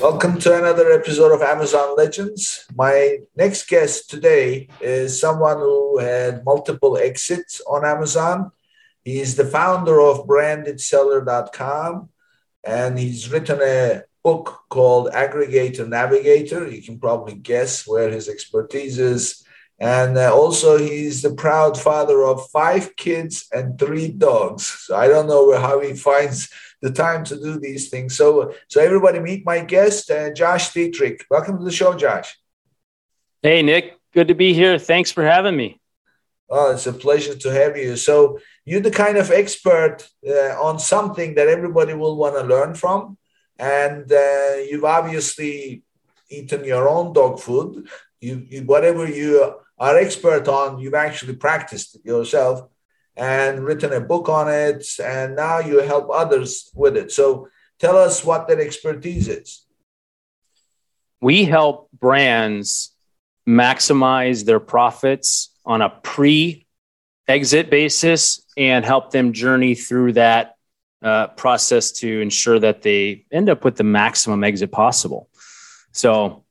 Welcome to another episode of Amazon Legends. My next guest today is someone who had multiple exits on Amazon. He is the founder of brandedseller.com and he's written a book called Aggregator Navigator. You can probably guess where his expertise is. And uh, also, he's the proud father of five kids and three dogs. So I don't know how he finds the time to do these things. So, so everybody meet my guest, uh, Josh Dietrich. Welcome to the show, Josh. Hey, Nick. Good to be here. Thanks for having me. Oh, it's a pleasure to have you. So, you're the kind of expert uh, on something that everybody will want to learn from. And uh, you've obviously eaten your own dog food. You, you, whatever you are expert on, you've actually practiced it yourself and written a book on it, and now you help others with it. So tell us what that expertise is. We help brands maximize their profits on a pre exit basis and help them journey through that uh, process to ensure that they end up with the maximum exit possible. So,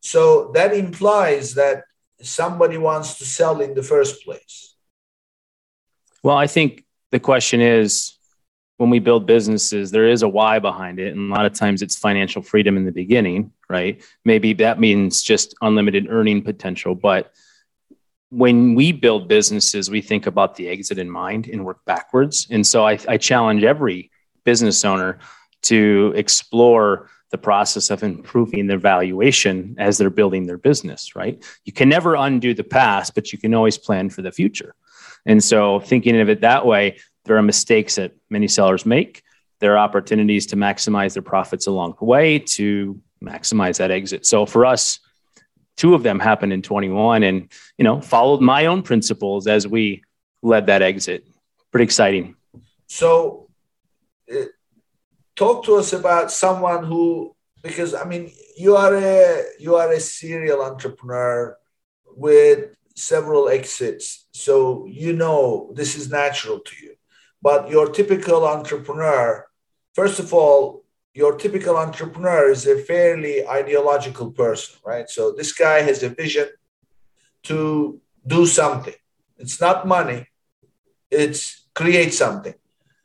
so that implies that somebody wants to sell in the first place. Well, I think the question is when we build businesses, there is a why behind it. And a lot of times it's financial freedom in the beginning, right? Maybe that means just unlimited earning potential. But when we build businesses, we think about the exit in mind and work backwards. And so I, I challenge every business owner to explore the process of improving their valuation as they're building their business, right? You can never undo the past, but you can always plan for the future. And so, thinking of it that way, there are mistakes that many sellers make. There are opportunities to maximize their profits along the way to maximize that exit. So, for us, two of them happened in 21 and, you know, followed my own principles as we led that exit. Pretty exciting. So, uh, talk to us about someone who because i mean you are a you are a serial entrepreneur with several exits. So you know this is natural to you. But your typical entrepreneur, first of all, your typical entrepreneur is a fairly ideological person, right? So this guy has a vision to do something. It's not money, it's create something.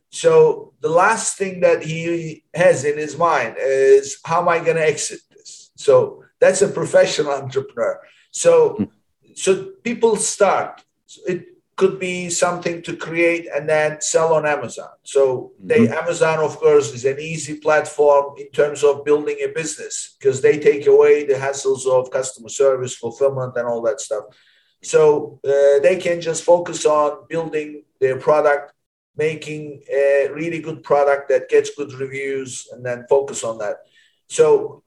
So the last thing that he has in his mind is how am I going to exit this? So that's a professional entrepreneur. So so people start. It could be something to create and then sell on Amazon. So they mm-hmm. Amazon, of course, is an easy platform in terms of building a business because they take away the hassles of customer service, fulfillment, and all that stuff. So uh, they can just focus on building their product, making a really good product that gets good reviews, and then focus on that. So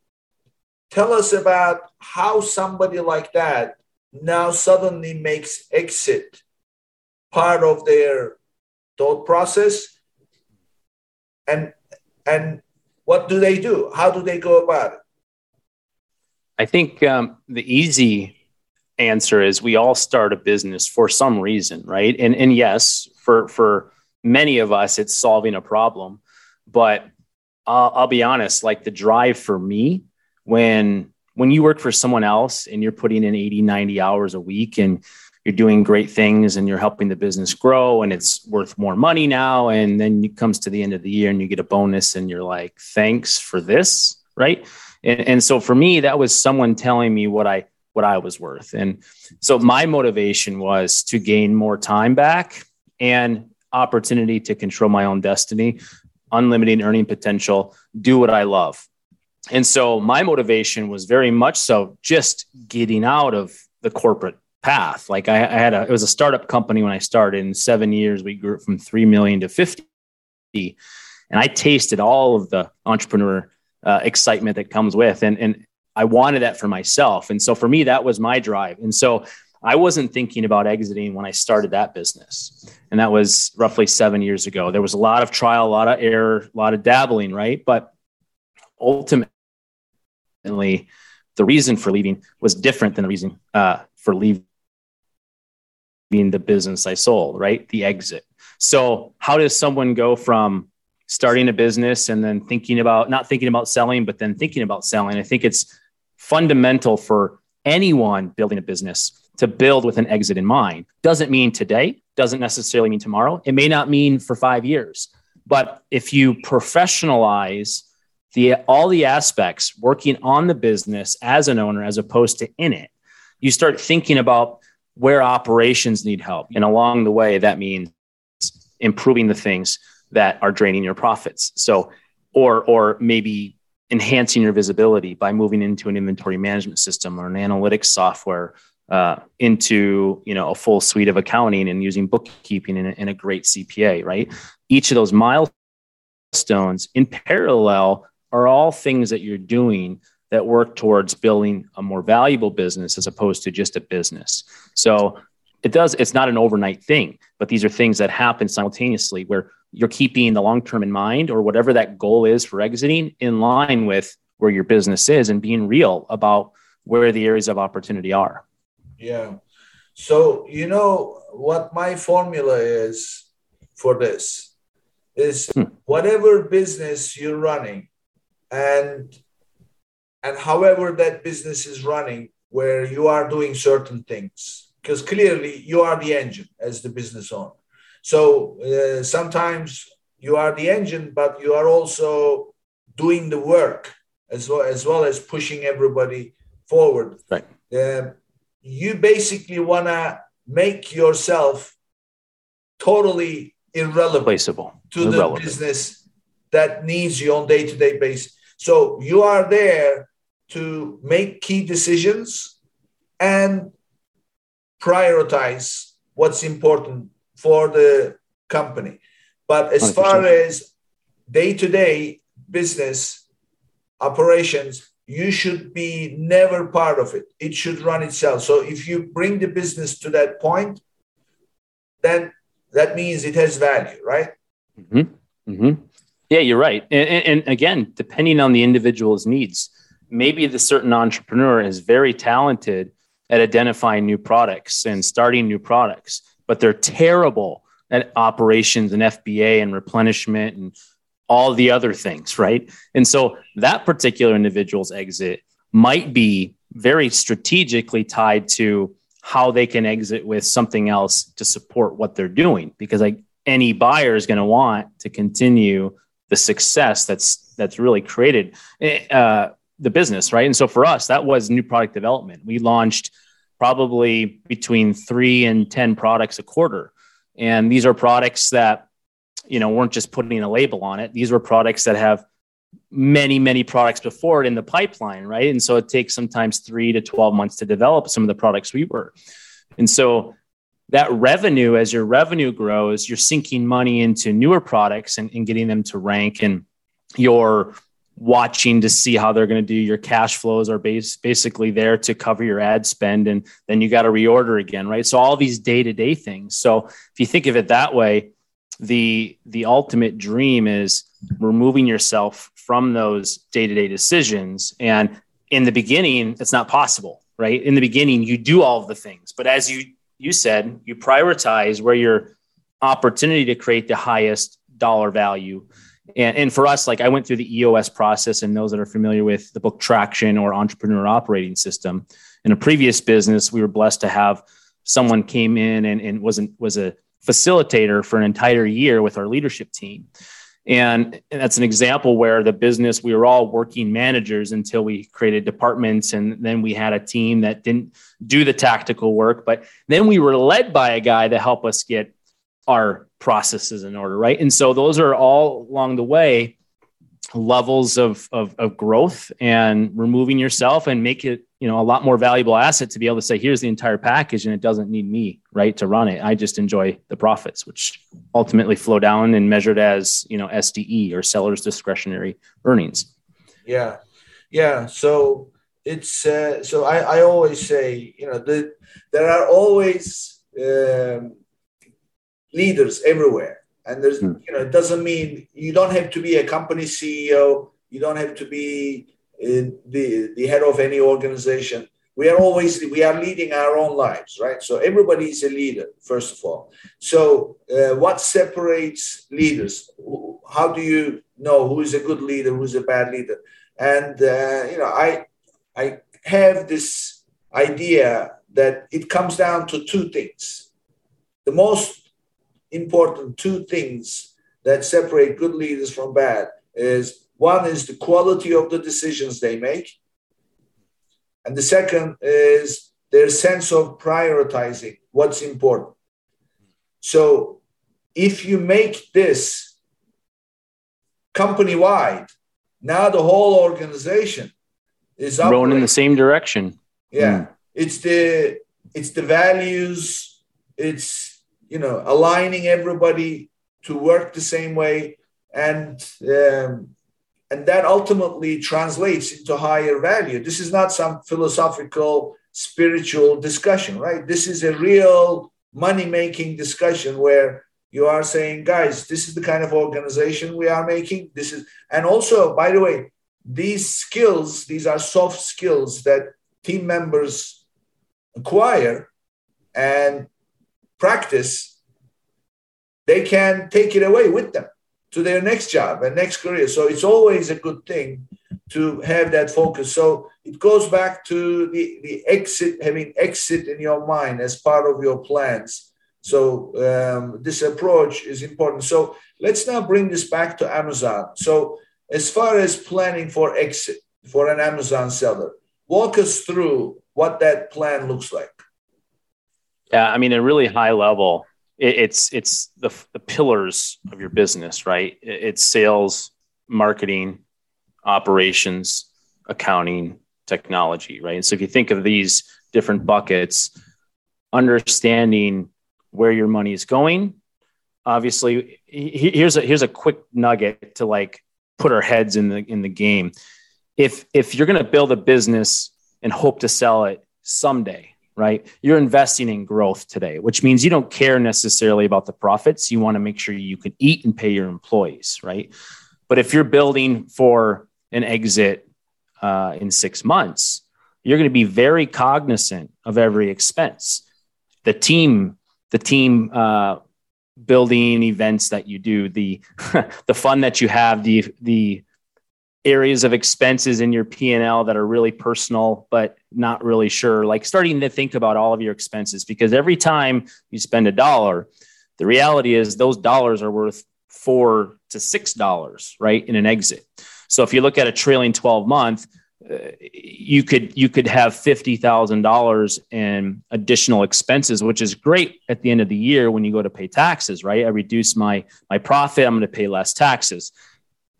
tell us about how somebody like that now suddenly makes exit part of their thought process. And and what do they do? How do they go about it? I think um, the easy answer is we all start a business for some reason right? And and yes for for many of us it's solving a problem. But uh, i'll be honest like the drive for me when when you work for someone else and you're putting in 80, 90 hours a week and you're doing great things and you're helping the business grow and it's worth more money now. And then it comes to the end of the year and you get a bonus and you're like, thanks for this. Right. And, and so for me, that was someone telling me what I, what I was worth. And so my motivation was to gain more time back and opportunity to control my own destiny, unlimited earning potential, do what I love and so my motivation was very much so just getting out of the corporate path. Like I, I, had a, it was a startup company when I started. In seven years, we grew from three million to fifty, and I tasted all of the entrepreneur uh, excitement that comes with. And and I wanted that for myself. And so for me, that was my drive. And so I wasn't thinking about exiting when I started that business. And that was roughly seven years ago. There was a lot of trial, a lot of error, a lot of dabbling, right? But ultimately, the reason for leaving was different than the reason uh, for leaving the business I sold, right? The exit. So, how does someone go from starting a business and then thinking about not thinking about selling, but then thinking about selling? I think it's fundamental for anyone building a business to build with an exit in mind. Doesn't mean today, doesn't necessarily mean tomorrow. It may not mean for five years. But if you professionalize the all the aspects working on the business as an owner as opposed to in it, you start thinking about where operations need help. And along the way, that means improving the things that are draining your profits. So, or or maybe enhancing your visibility by moving into an inventory management system or an analytics software uh, into you know a full suite of accounting and using bookkeeping and a, and a great CPA. Right, each of those milestones in parallel are all things that you're doing that work towards building a more valuable business as opposed to just a business. So it does it's not an overnight thing but these are things that happen simultaneously where you're keeping the long term in mind or whatever that goal is for exiting in line with where your business is and being real about where the areas of opportunity are yeah so you know what my formula is for this is hmm. whatever business you're running and and however that business is running where you are doing certain things because clearly you are the engine as the business owner. So uh, sometimes you are the engine, but you are also doing the work as well as well as pushing everybody forward. Right. Uh, you basically want to make yourself totally irrelevant to irrelevant. the business that needs you on day-to-day basis. So you are there to make key decisions and prioritize what's important for the company. But as 100%. far as day to day business operations, you should be never part of it. It should run itself. So if you bring the business to that point, then that means it has value, right? Mm-hmm. Mm-hmm. Yeah, you're right. And, and, again, depending on the individual's needs, maybe the certain entrepreneur is very talented at identifying new products and starting new products, but they're terrible at operations and FBA and replenishment and all the other things, right? And so that particular individual's exit might be very strategically tied to how they can exit with something else to support what they're doing because like any buyer is going to want to continue the success that's that's really created uh, the business, right? And so for us, that was new product development. We launched probably between three and 10 products a quarter. And these are products that, you know, weren't just putting a label on it. These were products that have many, many products before it in the pipeline, right? And so it takes sometimes three to 12 months to develop some of the products we were. And so that revenue, as your revenue grows, you're sinking money into newer products and, and getting them to rank and you're watching to see how they're going to do. Your cash flows are base, basically there to cover your ad spend, and then you got to reorder again, right? So all these day to day things. So if you think of it that way, the the ultimate dream is removing yourself from those day to day decisions. And in the beginning, it's not possible, right? In the beginning, you do all of the things, but as you you said, you prioritize where your opportunity to create the highest dollar value and, and for us, like I went through the EOS process, and those that are familiar with the book Traction or Entrepreneur Operating System, in a previous business, we were blessed to have someone came in and, and was an, was a facilitator for an entire year with our leadership team. And, that's an example where the business, we were all working managers until we created departments. And then we had a team that didn't do the tactical work. But then we were led by a guy to help us get our processes in order, right? And so those are all along the way levels of, of, of growth and removing yourself and make it you know a lot more valuable asset to be able to say here's the entire package and it doesn't need me right to run it. I just enjoy the profits which ultimately flow down and measured as you know sde or seller's discretionary earnings. Yeah. Yeah. So it's uh, so I, I always say you know the, there are always um, leaders everywhere and there's mm. you know it doesn't mean you don't have to be a company ceo you don't have to be uh, the the head of any organization. We are always we are leading our own lives right? So everybody is a leader first of all. So uh, what separates leaders? How do you know who is a good leader who's a bad leader? And uh, you know i i have this idea that it comes down to two things. The most important two things that separate good leaders from bad is one is the quality of the decisions they make and the second is their sense of prioritizing what's important. So if you make this company wide, now the whole organization is going in the same direction. Yeah. Mm. It's the it's the values, it's you know, aligning everybody to work the same way. And um, and that ultimately translates into higher value. This is not some philosophical, spiritual discussion, right? This is a real money making discussion where you are saying, guys, this is the kind of organization we are making. This is, and also, by the way, these skills, these are soft skills that team members acquire and practice, they can take it away with them to their next job and next career. So it's always a good thing to have that focus. So it goes back to the, the exit, having exit in your mind as part of your plans. So um, this approach is important. So let's now bring this back to Amazon. So as far as planning for exit for an Amazon seller, walk us through what that plan looks like. Yeah, I mean, at a really high level, it, it's it's the, the pillars of your business, right? It, it's sales, marketing, operations, accounting, technology, right? And so if you think of these different buckets, understanding where your money is going, obviously, here's a here's a quick nugget to like put our heads in the in the game. If if you're going to build a business and hope to sell it someday, right? You're investing in growth today, which means you don't care necessarily about the profits. You want to make sure you can eat and pay your employees, right? But if you're building for an exit uh, in six months, you're going to be very cognizant of every expense. The team, the team uh, building events that you do, the the fun that you have, the the areas of expenses in your P&L that are really personal but not really sure like starting to think about all of your expenses because every time you spend a dollar the reality is those dollars are worth 4 to 6 dollars right in an exit. So if you look at a trailing 12 month uh, you could you could have $50,000 in additional expenses which is great at the end of the year when you go to pay taxes right? I reduce my my profit I'm going to pay less taxes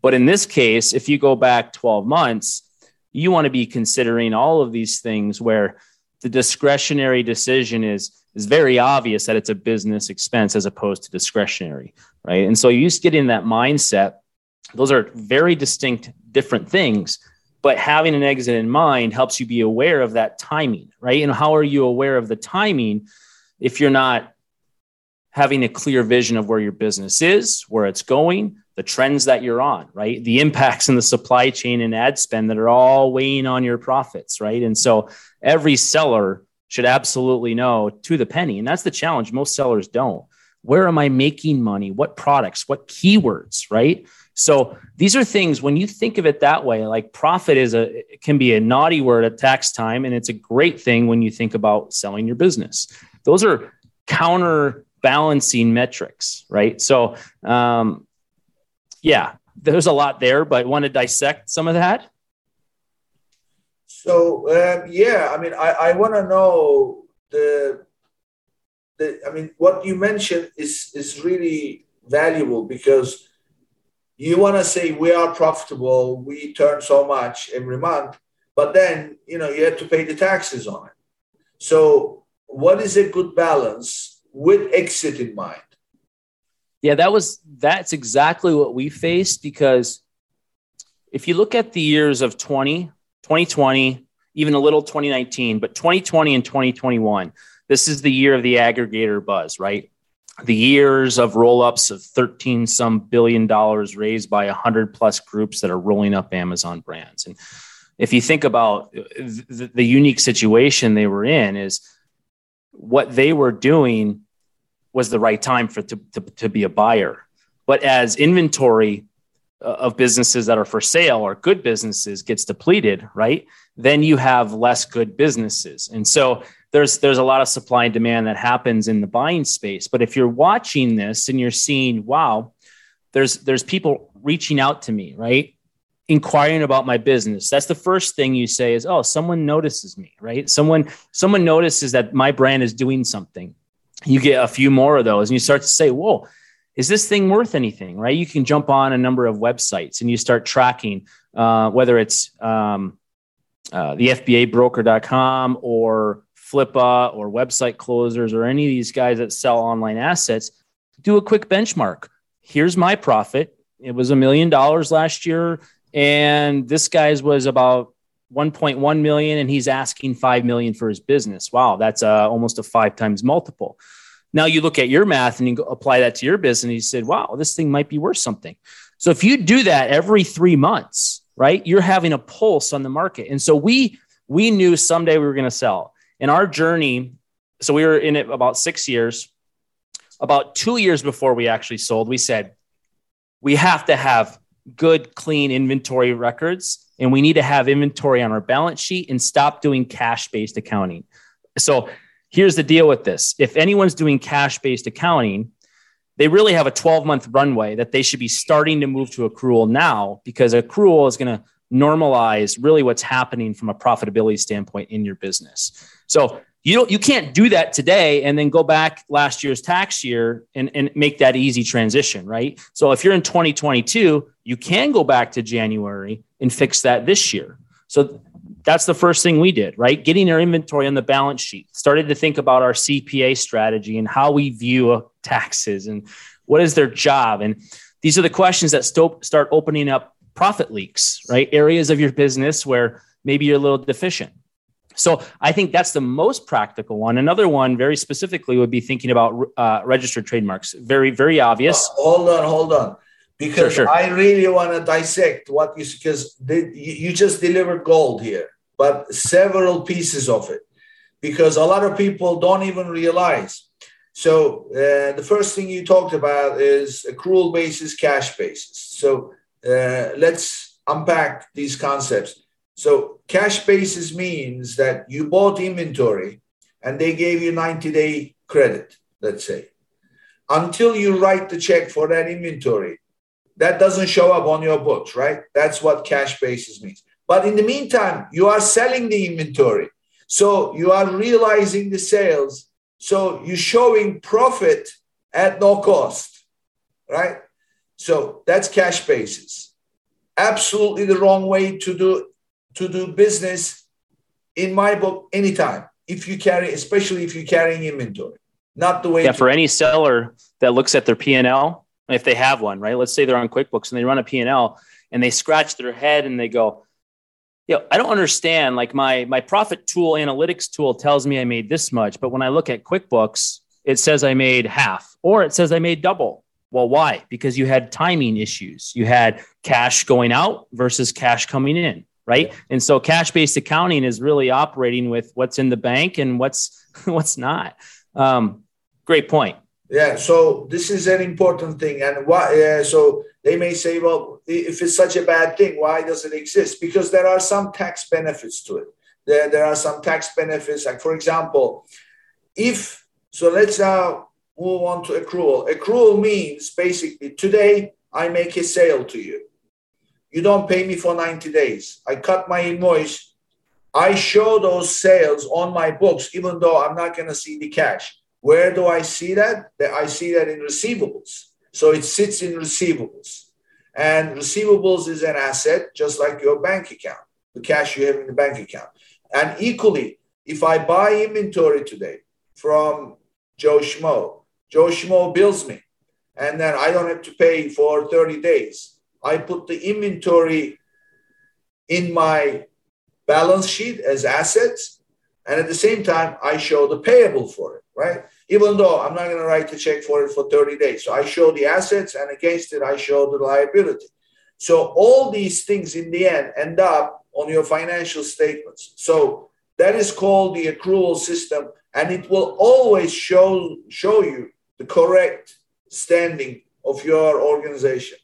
but in this case, if you go back 12 months, you want to be considering all of these things where the discretionary decision is is very obvious that it's a business expense as opposed to discretionary, right? And so you just get in that mindset. Those are very distinct, different things. But having an exit in mind helps you be aware of that timing, right? And how are you aware of the timing if you're not having a clear vision of where your business is, where it's going, the trends that you're on, right? The impacts in the supply chain and ad spend that are all weighing on your profits, right? And so every seller should absolutely know to the penny. And that's the challenge. Most sellers don't. Where am I making money? What products? What keywords, right? So these are things when you think of it that way, like profit is a can be a naughty word at tax time, and it's a great thing when you think about selling your business. Those are counterbalancing metrics, right? So um, yeah, there's a lot there, but want to dissect some of that? So um, yeah, I mean, I, I want to know the the. I mean, what you mentioned is is really valuable because you want to say we are profitable, we turn so much every month, but then you know you have to pay the taxes on it. So, what is a good balance with exit in mind? Yeah, that was that's exactly what we faced because if you look at the years of 20, 2020, even a little 2019, but 2020 and 2021, this is the year of the aggregator buzz, right? The years of roll ups of 13 some billion dollars raised by 100 plus groups that are rolling up Amazon brands. And if you think about the, the unique situation they were in, is what they were doing was the right time for to, to, to be a buyer. But as inventory uh, of businesses that are for sale or good businesses gets depleted, right? Then you have less good businesses. And so there's there's a lot of supply and demand that happens in the buying space. But if you're watching this and you're seeing, wow, there's there's people reaching out to me, right? Inquiring about my business. That's the first thing you say is, oh, someone notices me, right? Someone someone notices that my brand is doing something. You get a few more of those and you start to say, whoa, is this thing worth anything right? You can jump on a number of websites and you start tracking uh, whether it's um, uh, the fbabroker.com or flippa or website closers or any of these guys that sell online assets do a quick benchmark. Here's my profit. It was a million dollars last year and this guy's was about 1.1 million and he's asking 5 million for his business wow that's uh, almost a five times multiple now you look at your math and you apply that to your business and you said, wow, this thing might be worth something. So if you do that every three months, right, you're having a pulse on the market. And so we we knew someday we were going to sell. And our journey, so we were in it about six years. About two years before we actually sold, we said, we have to have good, clean inventory records, and we need to have inventory on our balance sheet and stop doing cash based accounting. So here's the deal with this if anyone's doing cash based accounting, they really have a 12 month runway that they should be starting to move to accrual now because accrual is going to normalize really what's happening from a profitability standpoint in your business. So you don't you can't do that today and then go back last year's tax year and, and make that easy transition, right? So if you're in 2022, you can go back to January and fix that this year. So that's the first thing we did, right? Getting our inventory on the balance sheet, started to think about our CPA strategy and how we view taxes and what is their job. And these are the questions that start opening up profit leaks, right? Areas of your business where maybe you're a little deficient. So I think that's the most practical one. Another one, very specifically, would be thinking about uh, registered trademarks. Very, very obvious. hold on, hold on because sure, sure. I really want to dissect what you because you just delivered gold here but several pieces of it because a lot of people don't even realize. So uh, the first thing you talked about is accrual basis, cash basis. So uh, let's unpack these concepts. So cash basis means that you bought inventory and they gave you 90 day credit, let's say. Until you write the check for that inventory, that doesn't show up on your books, right? That's what cash basis means. But in the meantime, you are selling the inventory. So you are realizing the sales. So you're showing profit at no cost, right? So that's cash basis. Absolutely the wrong way to do to do business in my book anytime. If you carry, especially if you're carrying inventory, not the way. Yeah, for any seller that looks at their P and L, if they have one, right? Let's say they're on QuickBooks and they run a P and they scratch their head and they go, you know, I don't understand. Like my my profit tool analytics tool tells me I made this much, but when I look at QuickBooks, it says I made half or it says I made double. Well, why? Because you had timing issues. You had cash going out versus cash coming in, right? And so cash-based accounting is really operating with what's in the bank and what's what's not. Um, great point. Yeah, so this is an important thing, and why? Uh, so they may say, well, if it's such a bad thing, why does it exist? Because there are some tax benefits to it. There, there are some tax benefits, like for example, if so, let's now move on to accrual. Accrual means basically today I make a sale to you. You don't pay me for 90 days. I cut my invoice. I show those sales on my books, even though I'm not going to see the cash. Where do I see that? I see that in receivables. So it sits in receivables. And receivables is an asset, just like your bank account, the cash you have in the bank account. And equally, if I buy inventory today from Joe Schmo, Joe Schmo bills me, and then I don't have to pay for 30 days. I put the inventory in my balance sheet as assets. And at the same time, I show the payable for it, right? Even though I'm not going to write the check for it for 30 days. So I show the assets and against it, I show the liability. So all these things in the end end up on your financial statements. So that is called the accrual system, and it will always show, show you the correct standing of your organization.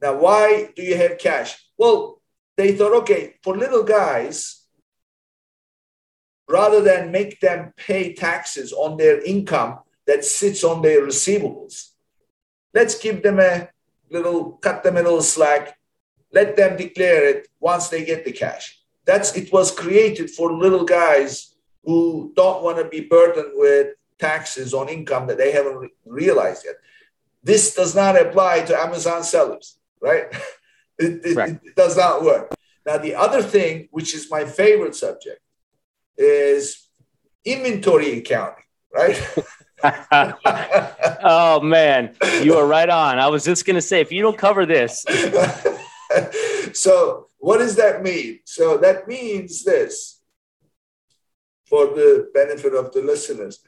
Now, why do you have cash? Well, they thought, okay, for little guys, rather than make them pay taxes on their income that sits on their receivables, let's give them a little, cut them a little slack, let them declare it once they get the cash. That's it was created for little guys who don't want to be burdened with taxes on income that they haven't realized yet. This does not apply to Amazon sellers, right? it, it, it does not work. Now, the other thing, which is my favorite subject, is inventory accounting, right? oh man, you are right on. I was just going to say, if you don't cover this, so what does that mean? So that means this for the benefit of the listeners.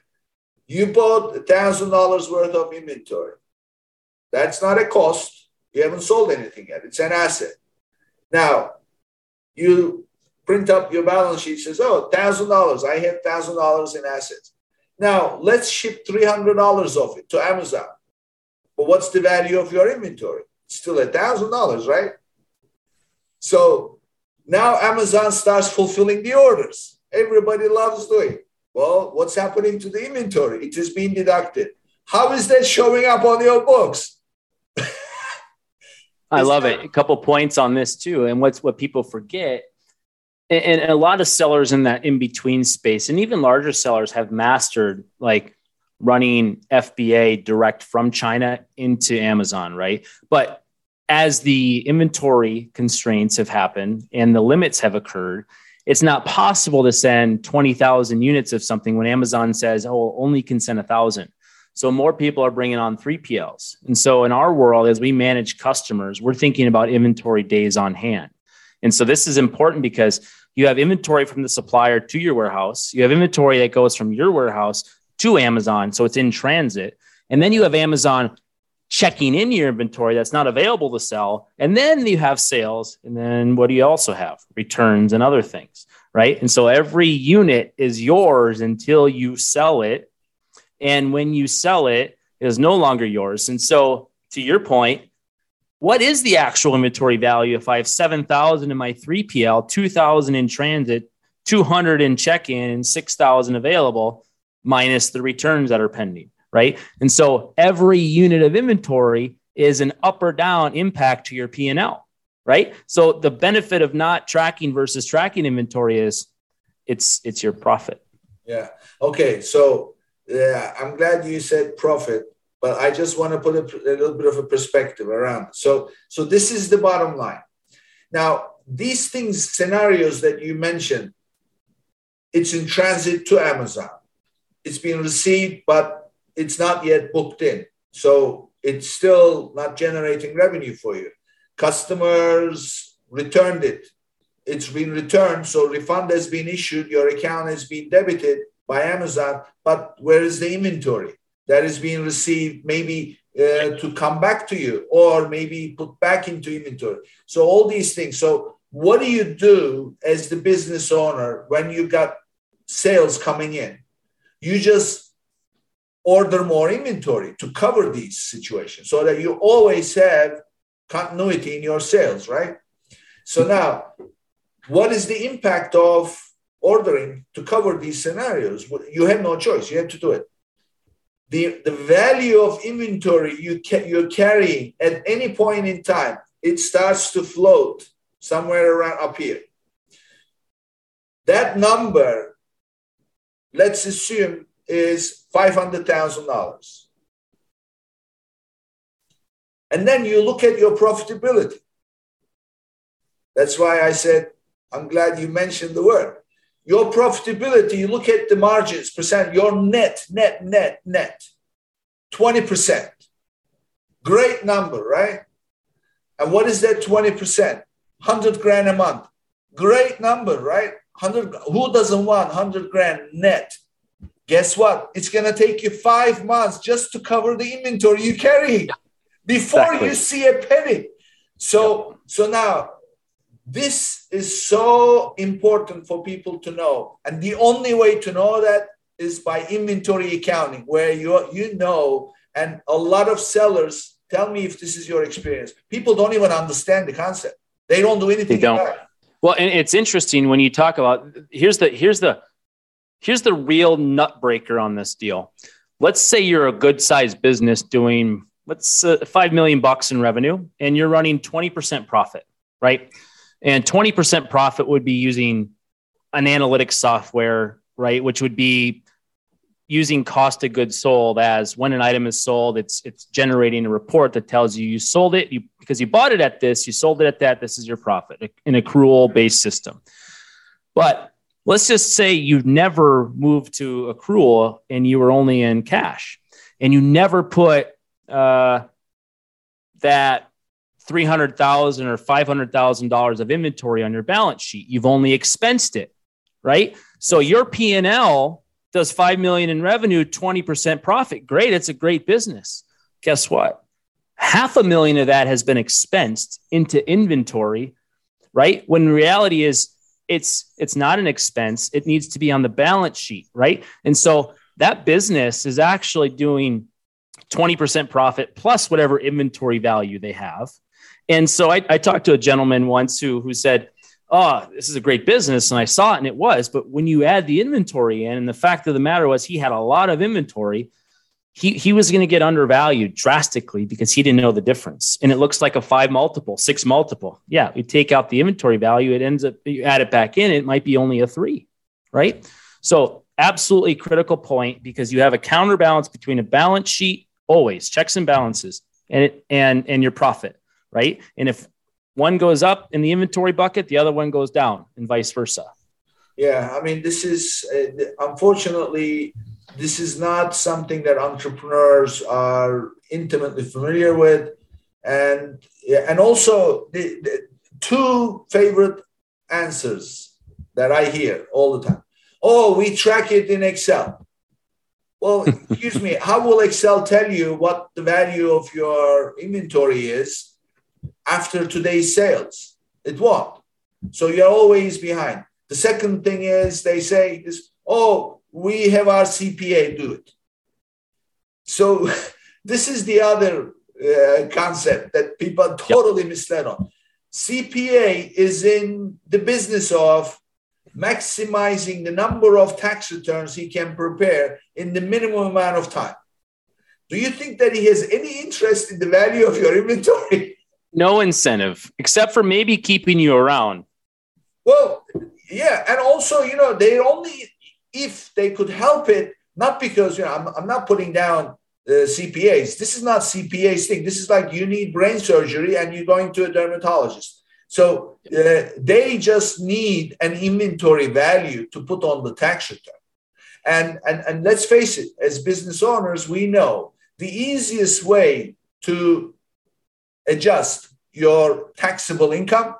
You bought a thousand dollars worth of inventory. That's not a cost. You haven't sold anything yet. It's an asset. Now, you print up your balance sheet, says, oh, thousand dollars. I have thousand dollars in assets. Now let's ship three hundred dollars of it to Amazon. But what's the value of your inventory? It's still a thousand dollars, right? So now Amazon starts fulfilling the orders. Everybody loves doing. Well, what's happening to the inventory? It is being deducted. How is that showing up on your books? I love it. A couple points on this too, and what's what people forget, and, and a lot of sellers in that in between space, and even larger sellers have mastered like running FBA direct from China into Amazon, right? But as the inventory constraints have happened and the limits have occurred, it's not possible to send 20,000 units of something when Amazon says, oh, only can send a thousand. So more people are bringing on 3PLs. And so in our world, as we manage customers, we're thinking about inventory days on hand. And so this is important because you have inventory from the supplier to your warehouse. You have inventory that goes from your warehouse to Amazon. So it's in transit. And then you have Amazon checking in your inventory that's not available to sell. And then you have sales. And then what do you also have? Returns and other things, right? And so every unit is yours until you sell it. And when you sell it, it is no longer yours. And so, to your point, what is the actual inventory value if I have 7,000 in my 3PL, 2,000 in transit, 200 in check in, and 6,000 available, minus the returns that are pending? right? And so every unit of inventory is an up or down impact to your P&L, right? So the benefit of not tracking versus tracking inventory is it's it's your profit. Yeah. Okay. So yeah, I'm glad you said profit, but I just want to put a, a little bit of a perspective around. It. So so this is the bottom line. Now, these things scenarios that you mentioned, it's in transit to Amazon. It's been received, but it's not yet booked in. So it's still not generating revenue for you. Customers returned it. It's been returned. So refund has been issued. Your account has been debited by Amazon. But where is the inventory that is being received maybe uh, to come back to you or maybe put back into inventory? So all these things. So what do you do as the business owner when you got sales coming in? You just order more inventory to cover these situations so that you always have continuity in your sales, right? So now, what is the impact of ordering to cover these scenarios? You have no choice. You have to do it. The, the value of inventory you ca- you're carrying at any point in time, it starts to float somewhere around up here. That number, let's assume is $500,000. And then you look at your profitability. That's why I said, I'm glad you mentioned the word. Your profitability, you look at the margins, percent, your net, net, net, net, 20%. Great number, right? And what is that 20%? 100 grand a month. great number, right? 100, who doesn't want 100 grand net? Guess what? It's going to take you five months just to cover the inventory you carry before exactly. you see a penny. So, so now this is so important for people to know. And the only way to know that is by inventory accounting, where you, you know, and a lot of sellers tell me if this is your experience. People don't even understand the concept. They don't do anything. They don't. Well, and it's interesting when you talk about here's the here's the here's the real nut breaker on this deal. Let's say you're a good sized business doing let's uh, 5 million bucks in revenue and you're running 20% profit, right? And 20% profit would be using an analytics software, right, which would be using cost of goods sold as when an item is sold, it's it's generating a report that tells you you sold it you, because you bought it at this, you sold it at that. This is your profit, an accrual based system. But let's just say you've never moved to accrual and you were only in cash, and you never put uh, that three hundred thousand or five hundred thousand dollars of inventory on your balance sheet. You've only expensed it, right? So your P and L does 5 million in revenue 20% profit. Great it's a great business. Guess what? Half a million of that has been expensed into inventory right? When reality is it's it's not an expense. It needs to be on the balance sheet right? And so that business is actually doing 20% profit plus whatever inventory value they have and so I, I talked to a gentleman once who who said oh, this is a great business. And I saw it and it was. But when you add the inventory in, and the fact of the matter was he had a lot of inventory, he, he was going to get undervalued drastically because he didn't know the difference. And it looks like a five multiple, six multiple. Yeah, you take out the inventory value, it ends up, you add it back in, it might be only a three, right? So, absolutely critical point because you have a counterbalance between a balance sheet, always checks and balances, and it, and and your profit, right? And if one goes up in the inventory bucket, the other one goes down, and vice versa. Yeah, I mean, this is uh, unfortunately this is not something that entrepreneurs are intimately familiar with, and and also the, the two favorite answers that I hear all the time. Oh, we track it in Excel. Well, excuse me, how will Excel tell you what the value of your inventory is after today's sales. It won't. So you're always behind. The second thing is they say is, oh, we have our CPA do it. So this is the other uh, concept that people totally yep. misled on. CPA is in the business of maximizing the number of tax returns he can prepare in the minimum amount of time. Do you think that he has any interest in the value of your inventory? No incentive, except for maybe keeping you around. Well, yeah, and also, you know, they only if they could help it, not because you know, I'm, I'm not putting down the CPAs. This is not CPA's thing. This is like you need brain surgery and you're going to a dermatologist. So uh, they just need an inventory value to put on the tax return. And, and, and let's face it, as business owners, we know the easiest way to adjust your taxable income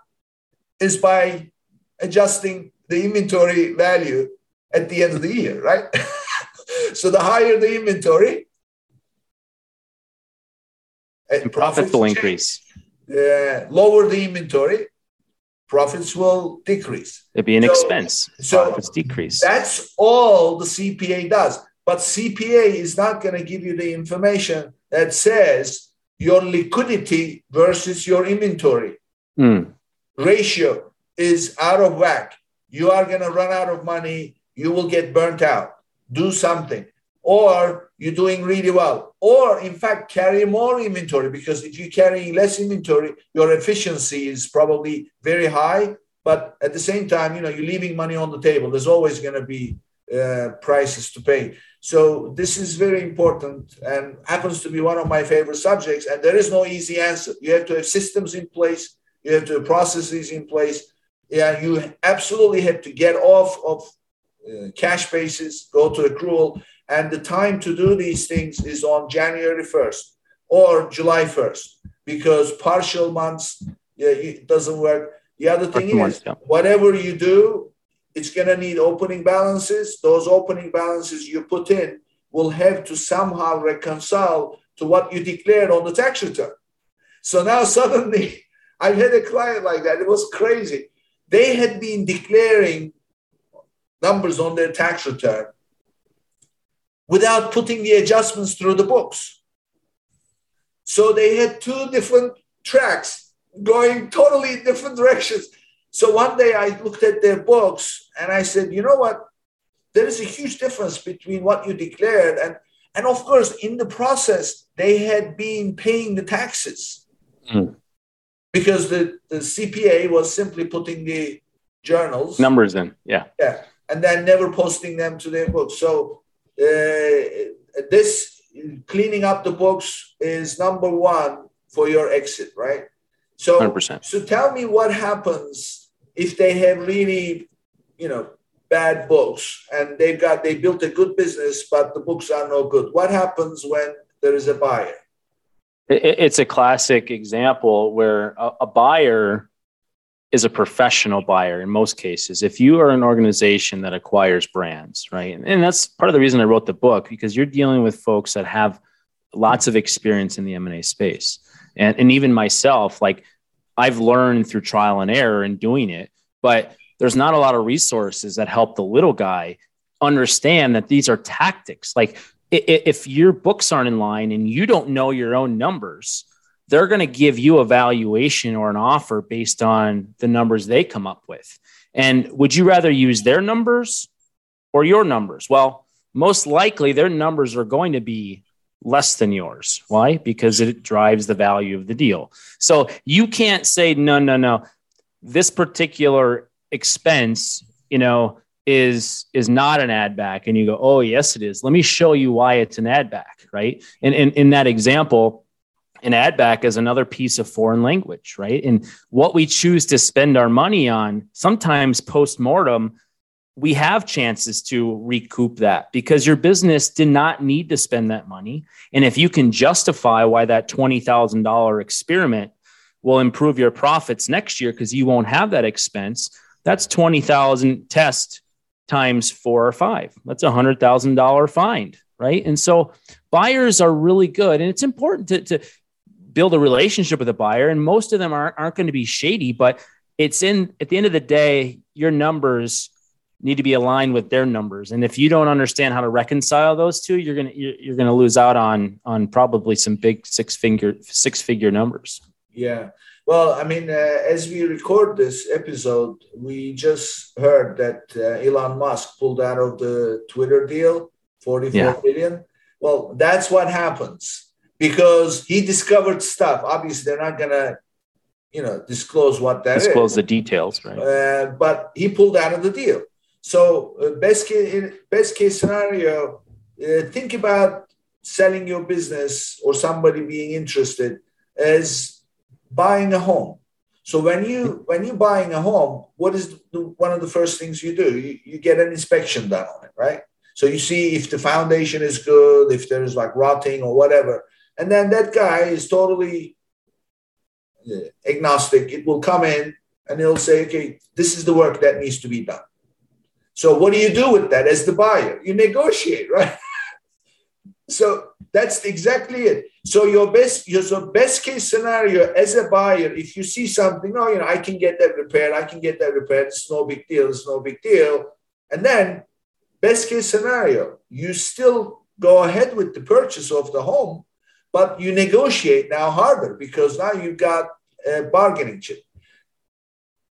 is by adjusting the inventory value at the end of the year, right? so the higher the inventory, and profits will increase. Uh, lower the inventory, profits will decrease. It'd be an so, expense. So profits decrease. That's all the CPA does. But CPA is not going to give you the information that says your liquidity versus your inventory mm. ratio is out of whack. You are going to run out of money. You will get burnt out. Do something. Or you're doing really well. Or, in fact, carry more inventory because if you're carrying less inventory, your efficiency is probably very high. But at the same time, you know, you're leaving money on the table. There's always going to be uh, prices to pay. So this is very important and happens to be one of my favorite subjects. And there is no easy answer. You have to have systems in place. You have to have processes in place. Yeah, you absolutely have to get off of uh, cash basis, go to accrual, and the time to do these things is on January 1st or July 1st because partial months yeah, it doesn't work. The other thing is, whatever you do, it's going to need opening balances. Those opening balances you put in will have to somehow reconcile to what you declared on the tax return. So now suddenly, I've had a client like that. It was crazy. They had been declaring numbers on their tax return without putting the adjustments through the books. So they had two different tracks going totally different directions. So one day I looked at their books and I said, you know what? There is a huge difference between what you declared and and of course in the process they had been paying the taxes mm. because the, the CPA was simply putting the journals numbers in. Yeah. Yeah. And then never posting them to their books. So uh, this cleaning up the books is number one for your exit, right? So, 100%. so tell me what happens if they have really, you know, bad books and they've got they built a good business, but the books are no good. What happens when there is a buyer? It's a classic example where a, buyer is a professional buyer in most cases. If you are an organization that acquires brands, right? And that's part of the reason I wrote the book because you're dealing with folks that have lots of experience in the M&A space and, and even myself like i've learned through trial and error in doing it but there's not a lot of resources that help the little guy understand that these are tactics. Like if your books aren't in line and you don't know your own numbers they're going to give you a valuation or an offer based on the numbers they come up with. And would you rather use their numbers or your numbers? Well most likely their numbers are going to be less than yours. Why? Because it drives the value of the deal. So you can't say, no, no, no, this particular expense, you know, is is not an add-back. And you go, oh, yes, it is. Let me show you why it's an add-back, right? And in, in that example, an add-back is another piece of foreign language, right? And what we choose to spend our money on, sometimes post-mortem, we have chances to recoup that because your business did not need to spend that money. And if you can justify why that $20,000 experiment will improve your profits next year because you won't have that expense, that's 20,000 test times four or five. That's a $100,000 find, right? And so buyers are really good. And it's important to, to build a relationship with a buyer. And most of them aren't, aren't going to be shady, but it's in, at the end of the day, your numbers need to be aligned with their numbers. And if you don't understand how to reconcile those two, you're gonna you're, gonna lose out on on probably some big six figure six figure numbers. Yeah. Well, I mean, uh, as we record this episode, we just heard that uh, Elon Musk pulled out of the Twitter deal, forty-four yeah. billion. Well, that's what happens because he discovered stuff. Obviously, they're not gonna you know disclose what that disclose is. the details right uh, but he pulled out of the deal so uh, best case, best case scenario, uh, think about selling your business or somebody being interested as buying a home. So when you when you're buying a home, what is the, one of the first things you do? You, you get an inspection done on it, right? So you see if the foundation is good, if there is like rotting or whatever, and then that guy is totally uh, agnostic. It will come in and he'll say, okay, this is the work that needs to be done. So what do you do with that as the buyer? You negotiate, right? so that's exactly it. So your best, your so best case scenario as a buyer, if you see something, oh, you know, I can get that repaired, I can get that repaired. It's no big deal. It's no big deal. And then best case scenario, you still go ahead with the purchase of the home, but you negotiate now harder because now you've got a bargaining chip.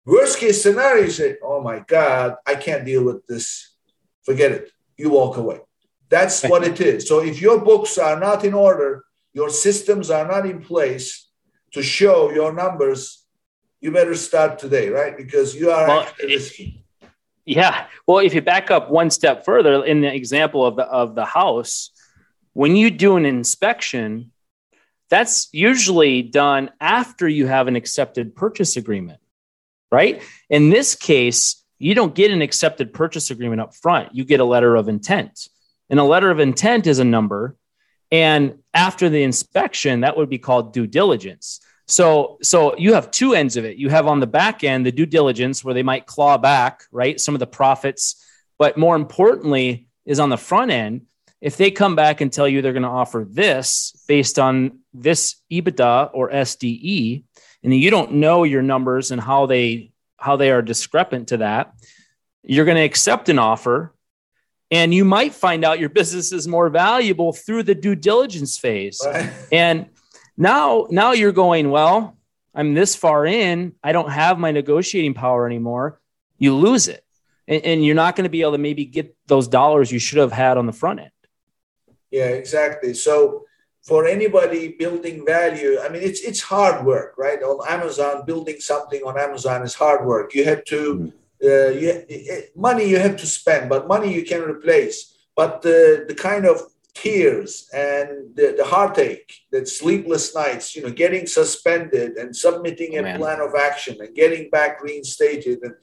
Worst case scenario, you say, oh my God, I can't deal with this. Forget it. You walk away. That's what it is. So if your books are not in order, your systems are not in place to show your numbers, you better start today, right? Because you are well, risky. Yeah. Well, if you back up one step further in the example of the of the house, when you do an inspection, that's usually done after you have an accepted purchase agreement right? In this case, you don't get an accepted purchase agreement up front. You get a letter of intent. And a letter of intent is a number. And after the inspection, that would be called due diligence. So, so you have two ends of it. You have on the back end the due diligence where they might claw back, right, some of the profits, but more importantly is on the front end. If they come back and tell you they're going to offer this based on this EBITDA or SDE, and you don't know your numbers and how they how they are discrepant to that, you're going to accept an offer and you might find out your business is more valuable through the due diligence phase. Right. And now, now you're going, well, I'm this far in, I don't have my negotiating power anymore. You lose it. And, and you're not going to be able to maybe get those dollars you should have had on the front end. Yeah, exactly. So for anybody building value, I mean, it's it's hard work, right? On Amazon, building something on Amazon is hard work. You have to mm-hmm. uh, you, money you have to spend, but money you can replace. But the the kind of tears and the, the heartache, that sleepless nights, you know, getting suspended and submitting a Man. plan of action and getting back reinstated and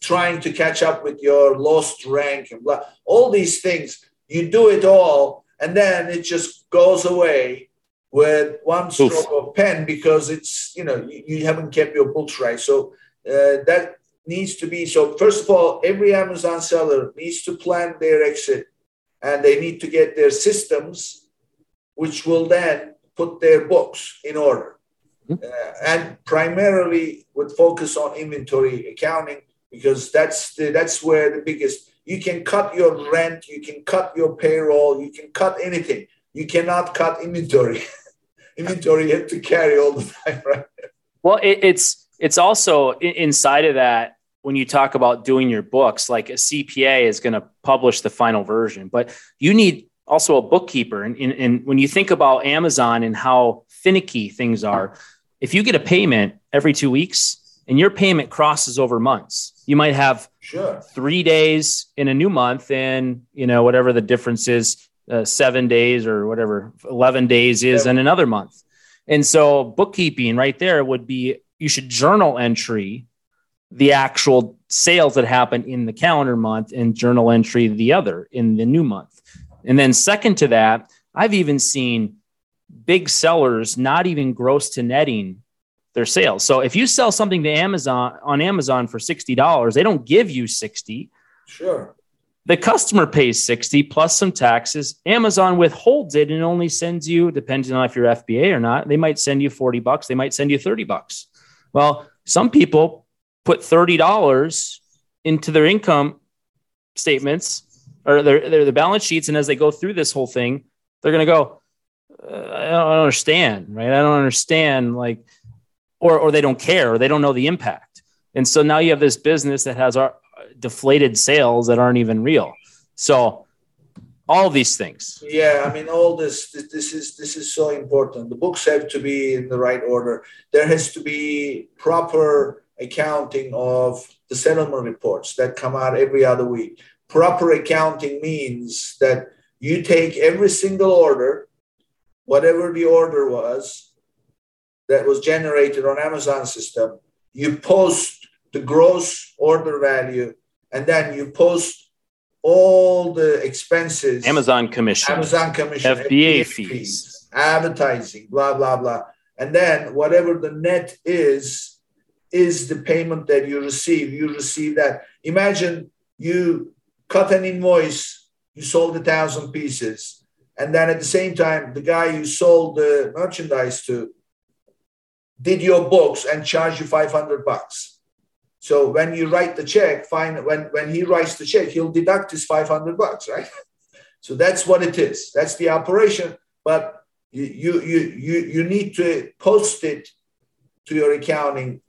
trying to catch up with your lost rank and blah, all these things, you do it all, and then it just goes away with one stroke Oof. of pen because it's, you know, you, you haven't kept your books right. So uh, that needs to be so first of all every amazon seller needs to plan their exit and they need to get their systems, which will then put their books in order. Mm-hmm. Uh, and primarily would focus on inventory accounting because that's the, that's where the biggest you can cut your rent you can cut your payroll you can cut anything you cannot cut inventory inventory you have to carry all the time right well it, it's it's also inside of that when you talk about doing your books, like a CPA is going to publish the final version, but you need also a bookkeeper. And, and, and, when you think about Amazon and how finicky things are, if you get a payment every two weeks and your payment crosses over months, you might have sure. three days in a new month and, you know, whatever the difference is, uh, seven days or whatever, 11 days is in another month. And so bookkeeping right there would be, you should journal entry the actual sales that happen in the calendar month and journal entry the other in the new month. And then second to that, I've even seen big sellers not even gross to netting their sales. So if you sell something to Amazon on Amazon for $60, they don't give you 60. Sure. The customer pays 60 plus some taxes. Amazon withholds it and only sends you, depending on if you're FBA or not, they might send you 40 bucks, they might send you 30 bucks. Well, some people put $30 into their income statements or their, their, their balance sheets. And as they go through this whole thing, they're going to go, uh, I don't understand, right? I don't understand, like, or, or they don't care, or they don't know the impact. And so now you have this business that has our deflated sales that aren't even real. So all these things. Yeah, I mean, all this, this, is this is so important. The books have to be in the right order. There has to be proper accounting of the settlement reports that come out every other week. Proper accounting means that you take every single order, whatever the order was that was generated on Amazon system, you post the gross order value, and then you post all the expenses Amazon commission, Amazon commission, FBA, fees, fees, advertising, blah, blah, blah. And then whatever the net is is the payment that you receive. You receive that. Imagine you cut an invoice, you sold a thousand pieces, and then at the same time, the guy you sold the merchandise to did your books and charged you 500 bucks. So when you write the check, fine, when, when he writes the check, he'll deduct his 500 bucks, right? so that's what it is. That's the operation. But you, you, you, you, you need to post it to your accounting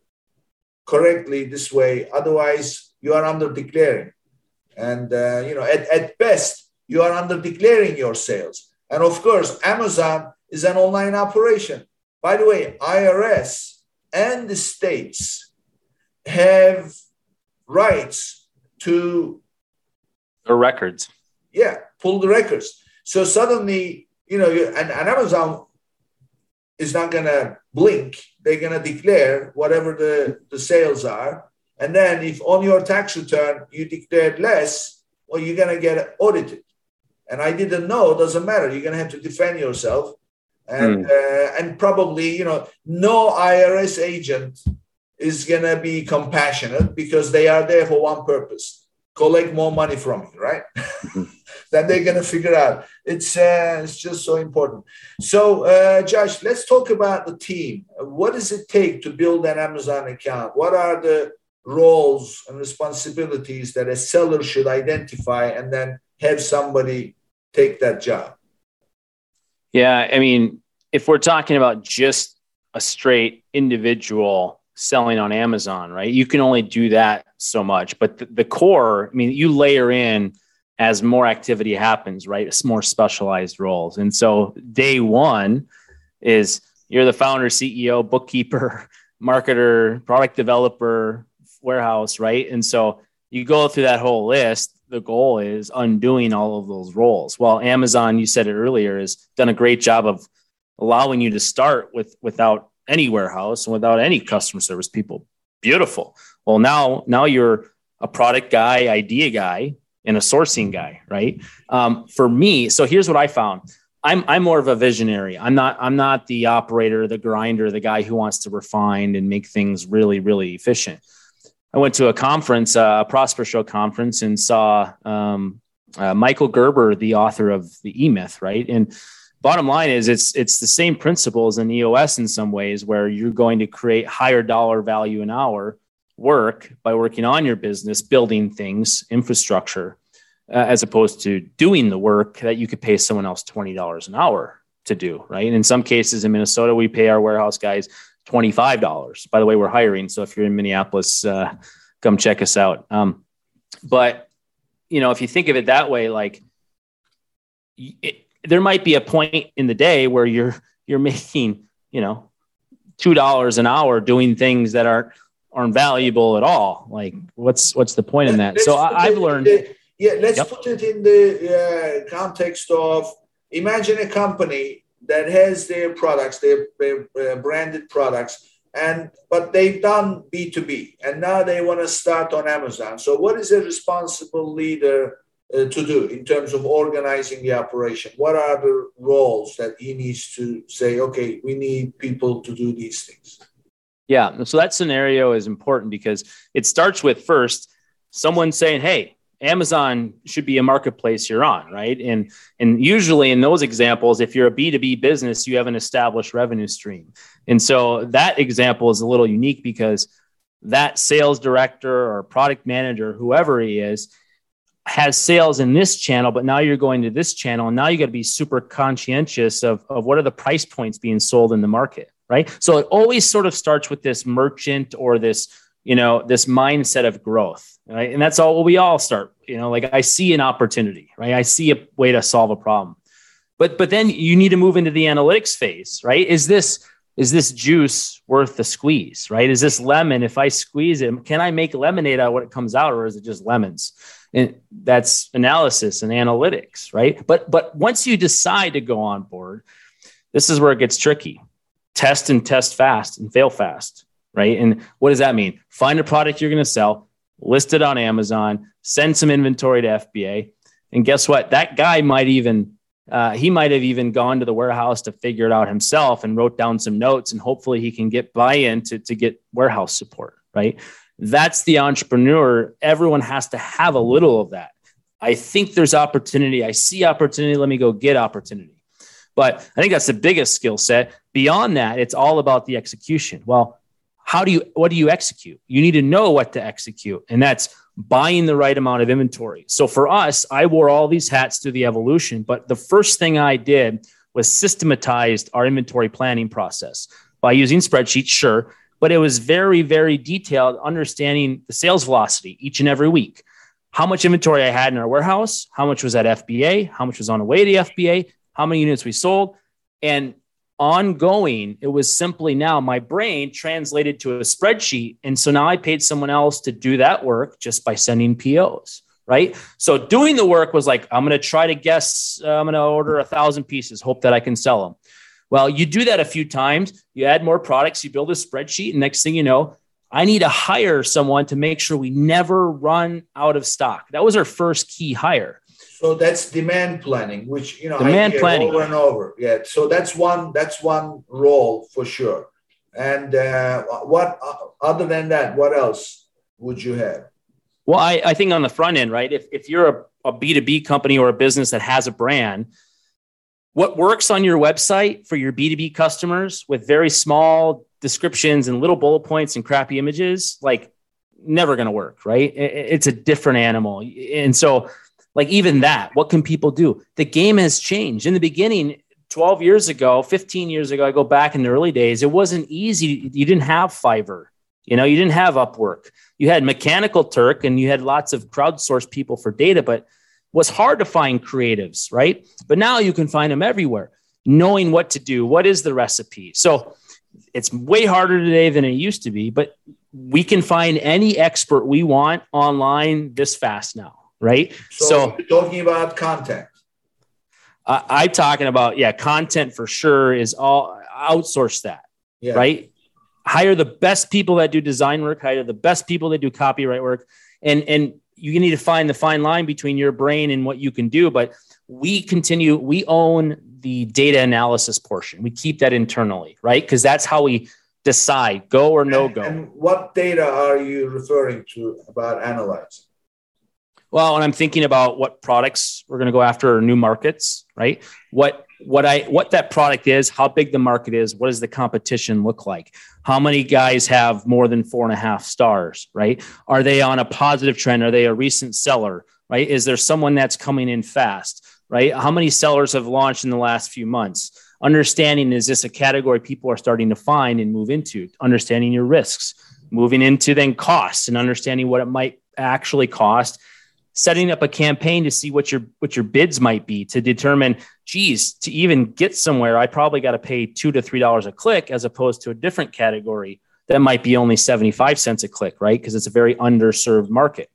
correctly this way. Otherwise, you are under declaring. And, uh, you know, at, at best, you are under declaring your sales. And of course, Amazon is an online operation. By the way, IRS and the states have rights to the records. Yeah, pull the records. So suddenly, you know, and, and Amazon is not going to blink. They're going to declare whatever the, the sales are. And then if on your tax return you declared less, well, you're going to get audited. And I didn't know, doesn't matter. You're going to have to defend yourself. and mm. uh, and probably you know no IRS agent is gonna be compassionate because they are there for one purpose: collect more money from you, right? Mm-hmm. then they're gonna figure out. It's uh, it's just so important. So, uh, Josh, let's talk about the team. What does it take to build an Amazon account? What are the roles and responsibilities that a seller should identify and then have somebody take that job? Yeah, I mean, if we're talking about just a straight individual selling on Amazon, right? You can only do that so much. But the, the core, I mean, you layer in as more activity happens, right? It's more specialized roles. And so day one is you're the founder, CEO, bookkeeper, marketer, product developer, warehouse, right? And so you go through that whole list the goal is undoing all of those roles. Well, Amazon, you said it earlier, has done a great job of allowing you to start with without any warehouse and without any customer service people. Beautiful. Well, now now you're a product guy, idea guy, and a sourcing guy, right? Um, for me, so here's what I found. I'm I'm more of a visionary. I'm not I'm not the operator, the grinder, the guy who wants to refine and make things really really efficient. I went to a conference, uh, a Prosper Show conference, and saw um, uh, Michael Gerber, the author of the E Myth, right? And bottom line is, it's it's the same principles in EOS in some ways, where you're going to create higher dollar value an hour work by working on your business, building things, infrastructure, uh, as opposed to doing the work that you could pay someone else twenty dollars an hour to do, right? And in some cases in Minnesota, we pay our warehouse guys $25. By the way, we're hiring. So if you're in Minneapolis, uh, come check us out. Um, but, you know, if you think of it that way, like it, there might be a point in the day where you're, you're making, you know, $2 an hour doing things that aren't, aren't valuable at all. Like what's, what's the point in that? Let's so I, have learned. The, yeah. Let's yep. put it in the uh, context of imagine a company that has their products, their, their uh, branded products, and but they've done B2B and now they want to start on Amazon. So, what is a responsible leader Uh, to do in terms of organizing the operation? What are the roles that he needs to say, okay, we need people to do these things? Yeah. So, that scenario is important because it starts with first someone saying, hey, Amazon should be a marketplace you're on, right? And and usually in those examples, if you're a B2B business, you have an established revenue stream. And so that example is a little unique because that sales director or product manager, whoever he is, has sales in this channel, but now you're going to this channel, and now you got to be super conscientious of, of what are the price points being sold in the market, right? So it always sort of starts with this merchant or this you know this mindset of growth right? And that's all we all start you know like i see an opportunity right? I see a way to solve a problem. But but then you need to move into the analytics phase right? Is this is this juice worth the squeeze right? Is this lemon? If i squeeze it can i make lemonade out of what it comes out or is it just lemons and that's analysis and analytics right but but once you decide to go on board this is where it gets tricky test and test fast and fail fast right? And what does that mean? Find a product you're going to sell, list it on Amazon, send some inventory to FBA, and guess what? That guy might even uh, he might have even gone to the warehouse to figure it out himself and wrote down some notes, and hopefully he can get buy-in to, to get warehouse support, right? That's the entrepreneur. Everyone has to have a little of that. I think there's opportunity. I see opportunity. Let me go get opportunity. But I think that's the biggest skill set. Beyond that, it's all about the execution. Well, how do you what do you execute you need to know what to execute and that's buying the right amount of inventory so for us i wore all these hats through the evolution but the first thing i did was systematized our inventory planning process by using spreadsheets sure but it was very very detailed understanding the sales velocity each and every week how much inventory i had in our warehouse how much was at fba how much was on the way to fba how many units we sold and ongoing. It was simply now my brain translated to a spreadsheet. And so now I paid someone else to do that work just by sending POs. Right. So doing the work was like, I'm going to try to guess, uh, I'm going to order a thousand pieces, hope that I can sell them. Well, you do that a few times, you add more products, you build a spreadsheet, and next thing you know, I need to hire someone to make sure we never run out of stock. That was our first key hire. So that's demand planning, which you know demand planning over and over. Yeah. So that's one that's one role for sure. And uh, what other than that, what else would you have? Well, I, I think on the front end, right? If if you're a, a B2B company or a business that has a brand, what works on your website for your B2B customers with very small descriptions and little bullet points and crappy images, like never going to work, right? It's a different animal. And so, like, even that, what can people do? The game has changed. In the beginning, 12 years ago, 15 years ago, I go back in the early days, it wasn't easy. You didn't have Fiverr, you know, you didn't have Upwork. You had Mechanical Turk and you had lots of crowdsourced people for data, but was hard to find creatives, right? But now you can find them everywhere, knowing what to do. What is the recipe? So it's way harder today than it used to be, but we can find any expert we want online this fast now, right? So, so talking about content. Uh, I'm talking about, yeah, content for sure is all outsource that, yeah. right? Hire the best people that do design work, hire the best people that do copyright work, and and you need to find the fine line between your brain and what you can do. But we continue, we own the data analysis portion. We keep that internally, right? Because that's how we decide go or no go. And, and what data are you referring to about analyzing? Well, when I'm thinking about what products we're going to go after or new markets, right? What what I what that product is, how big the market is, what does the competition look like? How many guys have more than four and a half stars, right? Are they on a positive trend? Are they a recent seller, right? Is there someone that's coming in fast, right? How many sellers have launched in the last few months? Understanding is this a category people are starting to find and move into? Understanding your risks, moving into then costs and understanding what it might actually cost setting up a campaign to see what your what your bids might be to determine geez to even get somewhere i probably got to pay two to three dollars a click as opposed to a different category that might be only 75 cents a click right? Because it's a very underserved market.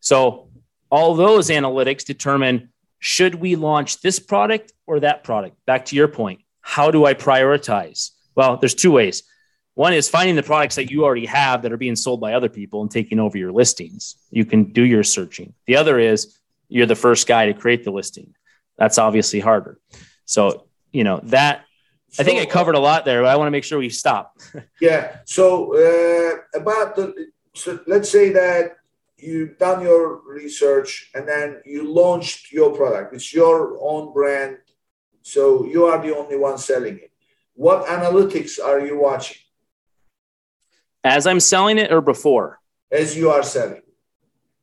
So all those analytics determine should we launch this product or that product? Back to your point how do i prioritize? Well there's two ways one is finding the products that you already have that are being sold by other people and taking over your listings. You can do your searching. The other is you're the first guy to create the listing. That's obviously harder. So, you know, that I think I covered a lot there, but I want to make sure we stop. yeah. So, uh, about the, so let's say that you've done your research and then you launched your product. It's your own brand. So you are the only one selling it. What analytics are you watching? As I'm selling it or before? As you are selling.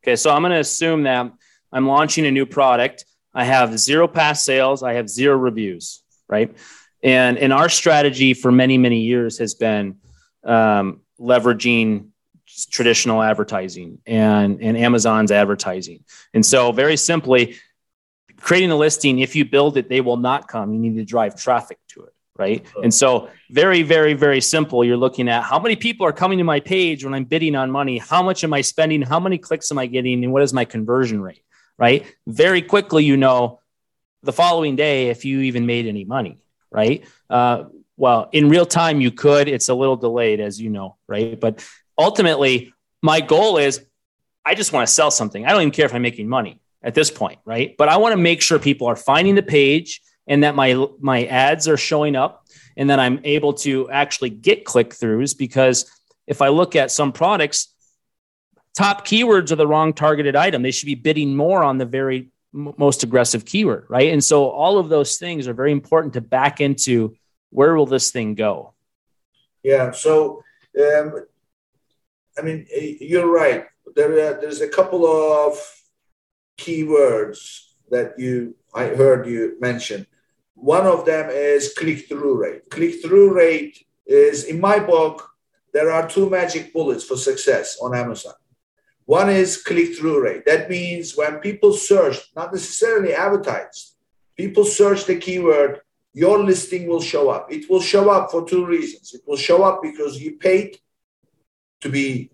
Okay, so I'm going to assume that I'm launching a new product. I have zero past sales, I have zero reviews, right? And and our strategy for many many years has been um, leveraging traditional advertising and and Amazon's advertising. And so very simply, creating a listing, if you build it, they will not come. You need to drive traffic to it right? And so, very, very, very simple. You're looking at how many people are coming to my page when I'm bidding on money. How much am I spending? How many clicks am I getting? And what is my conversion rate, right? Very quickly, you know, the following day if you even made any money, right? Uh, well, in real time, you could. It's a little delayed, as you know, right? But ultimately, my goal is I just want to sell something. I don't even care if I'm making money at this point, right? But I want to make sure people are finding the page and that my my ads are showing up and that I'm able to actually get click throughs because if I look at some products top keywords are the wrong targeted item. They should be bidding more on the very most aggressive keyword right? And so all of those things are very important to back into where will this thing go. Yeah so um, i mean you're right. There uh, there's a couple of keywords that you i heard you mention one of them is click through rate. Click through rate is, in my book, there are two magic bullets for success on Amazon. One is click through rate. That means when people search, not necessarily advertised, people search the keyword, your listing will show up. It will show up for two reasons. It will show up because you paid to be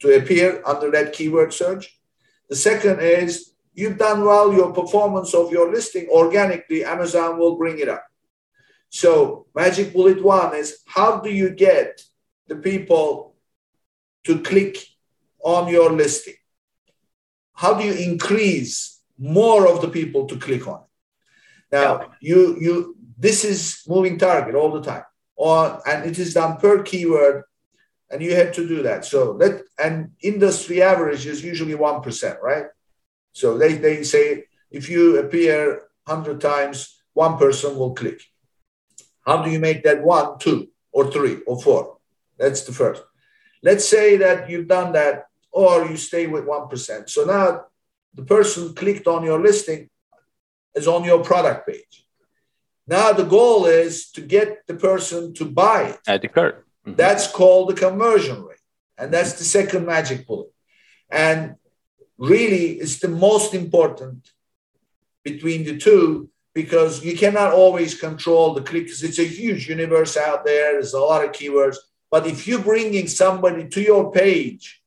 to appear under that keyword search. The second is you've done well, your performance of your listing organically, Amazon will bring it up. So, magic bullet one is how do you get the people to click on your listing? How do you increase more of the people to click on it. Now yeah. you you this is moving target all the time. Or and it is done per keyword and you have to do that. So let and industry average is usually one percent, right? So they, they say if you appear hundred times, one person will click. How do you make that one, two, or three, or four? That's the first. Let's say that you've done that, or you stay with one percent. So now the person clicked on your listing is on your product page. Now the goal is to get the person to buy it. Add to cart. Mm-hmm. That's called the conversion rate. And that's the second magic bullet. And really, it's the most important between the two because you cannot always control the clicks. It's a huge universe out there. There's a lot of keywords. But if you're bringing somebody to your page,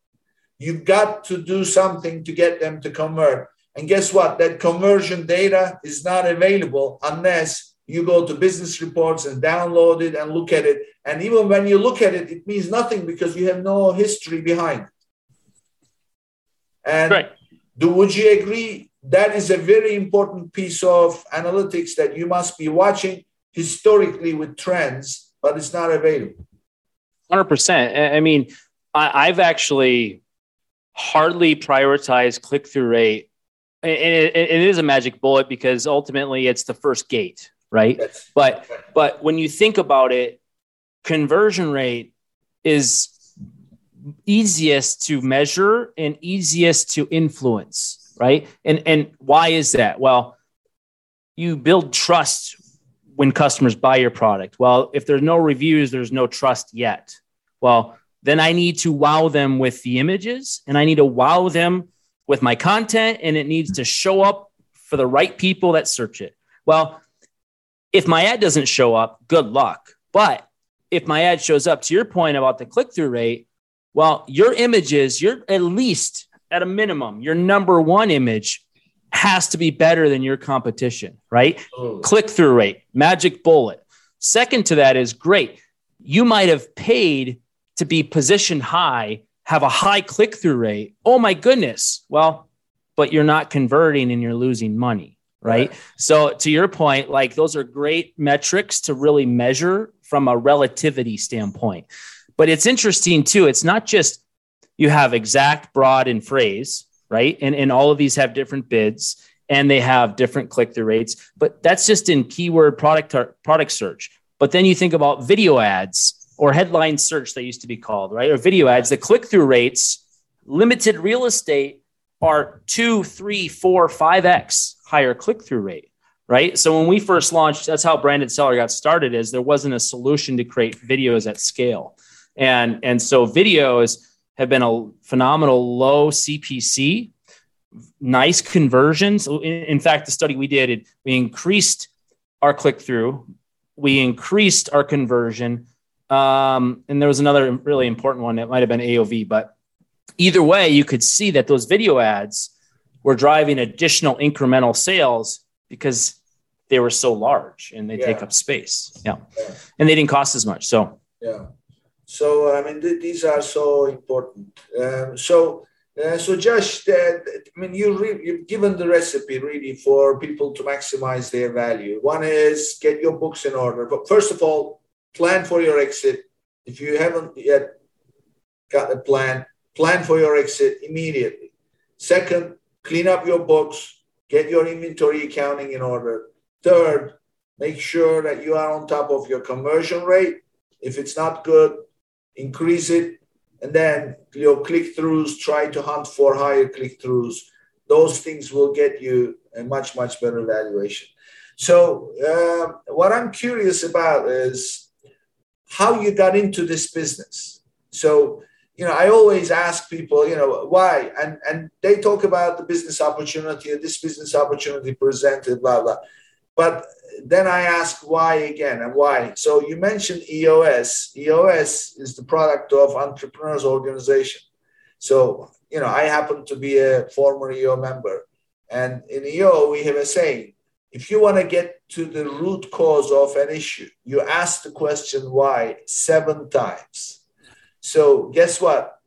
you've got to do something to get them to convert. And guess what? That conversion data is not available unless you go to business reports and download it and look at it. And even when you look at it, it means nothing because you have no history behind it. And right. do, would you agree that is a very important piece of analytics that you must be watching historically with trends, but it's not available. 100%. I mean, I've actually hardly prioritized click through rate. And it is a magic bullet because ultimately it's the first gate, right? Yes. But but when you think about it, conversion rate is easiest to measure and easiest to influence right? And and why is that? Well, you build trust when customers buy your product. Well, if there's no reviews, there's no trust yet. Well, then I need to wow them with the images and I need to wow them with my content and it needs to show up for the right people that search it. Well, if my ad doesn't show up, good luck. But if my ad shows up to your point about the click through rate, well, your images, you're at least at a minimum, your number one image has to be better than your competition, right? Oh. Click through rate, magic bullet. Second to that is great. You might have paid to be positioned high, have a high click through rate. Oh my goodness. Well, but you're not converting and you're losing money, right? right? So, to your point, like those are great metrics to really measure from a relativity standpoint. But it's interesting too. It's not just you have exact, broad, and phrase, right? And, and all of these have different bids and they have different click through rates, but that's just in keyword product, product search. But then you think about video ads or headline search, they used to be called, right? Or video ads, the click through rates, limited real estate are two, three, four, five X higher click through rate right? So when we first launched, that's how branded seller got started. Is there wasn't a solution to create videos at scale, and and so videos have been a phenomenal low CPC, nice conversions. In, in fact, the study we did, we increased our click through, we increased our conversion. Um, and there was another really important one. It might have been AOV, but either way, you could see that those video ads were driving additional incremental sales because they were so large and they yeah. take up space. Yeah. yeah. And they didn't cost as much. So, yeah. So I mean, th- these are so important. Um, so. Uh, so Josh, uh, I mean, you re- you've given the recipe really for people to maximize their value. One is get your books in order. But first of all, plan for your exit. If you haven't yet got a plan, plan for your exit immediately. Second, clean up your books, get your inventory accounting in order. Third, make sure that you are on top of your conversion rate. If it's not good, increase it, and then your click throughs, try to hunt for higher click throughs. Those things will get you a much, much better valuation. So, uh, what I'm curious about is how you got into this business. So, you know, I always ask people, you know, why, and and they talk about the business opportunity, this business opportunity presented, blah blah. But then I ask why again and why. So you mentioned EOS. EOS is the product of Entrepreneurs Organization. So, you know, I happen to be a former EO member. And in EO, we have a saying if you want to get to the root cause of an issue, you ask the question why seven times. So, guess what?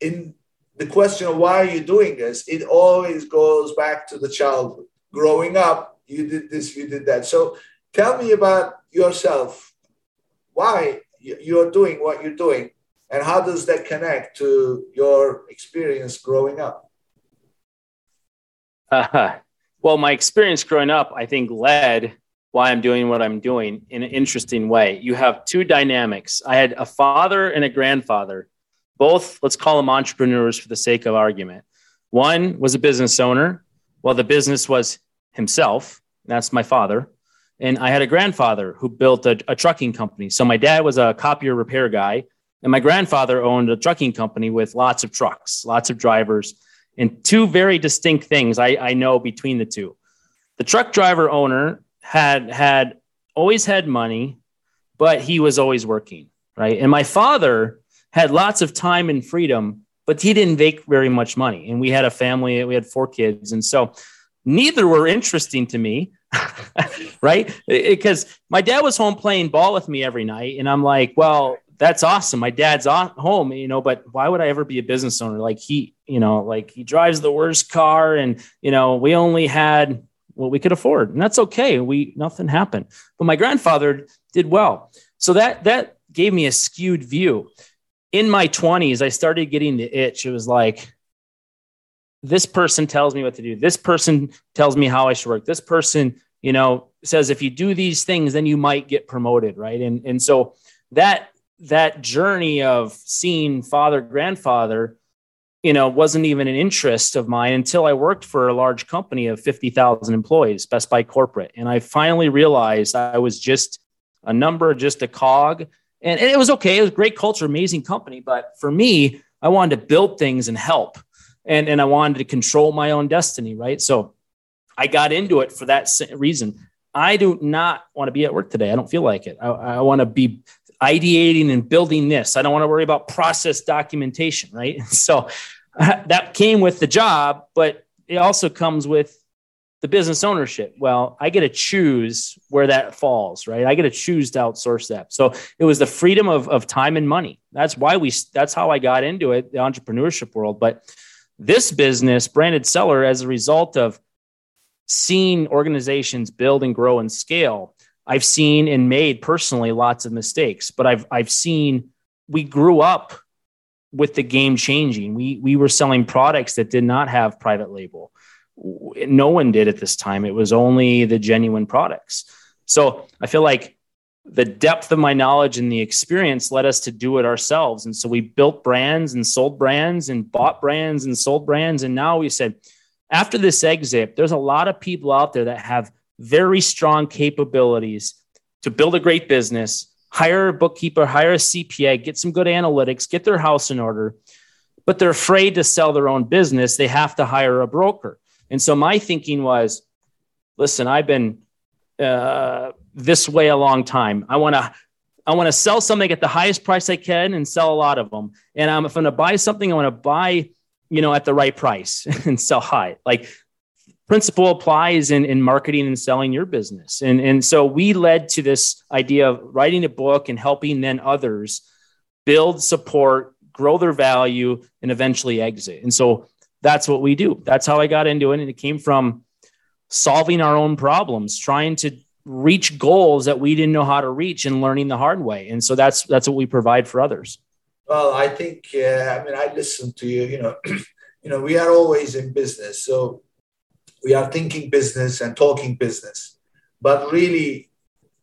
In the question of why are you doing this, it always goes back to the childhood. Growing up, you did this, you did that. So tell me about yourself. Why you're doing what you're doing, and how does that connect to your experience growing up? Uh, well, my experience growing up, I think, led why I'm doing what I'm doing in an interesting way. You have two dynamics. I had a father and a grandfather, both, let's call them entrepreneurs for the sake of argument. One was a business owner, while the business was himself. That's my father. And I had a grandfather who built a, a trucking company. So my dad was a copier repair guy, and my grandfather owned a trucking company with lots of trucks, lots of drivers, and two very distinct things I, I know between the two. The truck driver owner had had always had money, but he was always working, right? And my father had lots of time and freedom, but he didn't make very much money. And we had a family, we had four kids. And so neither were interesting to me, right? Because my dad was home playing ball with me every night. And I'm like, well, that's awesome. My dad's on home, you know, but why would I ever be a business owner? Like he, you know, like he drives the worst car and, you know, we only had what we could afford and that's okay. We, nothing happened, but my grandfather did well. So that, that gave me a skewed view in my twenties. I started getting the itch. It was like, this person tells me what to do. This person tells me how I should work. This person, you know, says if you do these things, then you might get promoted, right? And and so that that journey of seeing father grandfather you know wasn't even an interest of mine until i worked for a large company of 50000 employees best buy corporate and i finally realized i was just a number just a cog and, and it was okay it was great culture amazing company but for me i wanted to build things and help and, and i wanted to control my own destiny right so i got into it for that reason i do not want to be at work today i don't feel like it i, I want to be ideating and building this. I don't want to worry about process documentation, right? So that came with the job, but it also comes with the business ownership. Well, I get to choose where that falls, right? I get to choose to outsource that. So it was the freedom of, of time and money. That's why we, that's how I got into it, the entrepreneurship world. But this business, branded seller, as a result of seeing organizations build and grow and scale, I've seen and made personally lots of mistakes, but I've I've seen we grew up with the game changing. We we were selling products that did not have private label. No one did at this time. It was only the genuine products. So I feel like the depth of my knowledge and the experience led us to do it ourselves. And so we built brands and sold brands and bought brands and sold brands. And now we said, after this exit, there's a lot of people out there that have very strong capabilities to build a great business, hire a bookkeeper, hire a CPA, get some good analytics, get their house in order, but they're afraid to sell their own business. They have to hire a broker. And so my thinking was listen, I've been uh, this way a long time. I want to. I want to sell something at the highest price I can and sell a lot of them. And I'm, if I'm going to buy something, I want to buy, you know, at the right price and sell high. Like principle applies in, in marketing and selling your business. And, and so we led to this idea of writing a book and helping then others build support, grow their value, and eventually exit. And so that's what we do. That's how I got into it. And it came from solving our own problems, trying to reach goals that we didn't know how to reach and learning the hard way. And so that's that's what we provide for others. Well, I think uh, I mean I listen to you, you know, you know, we are always in business. So we are thinking business and talking business. But really,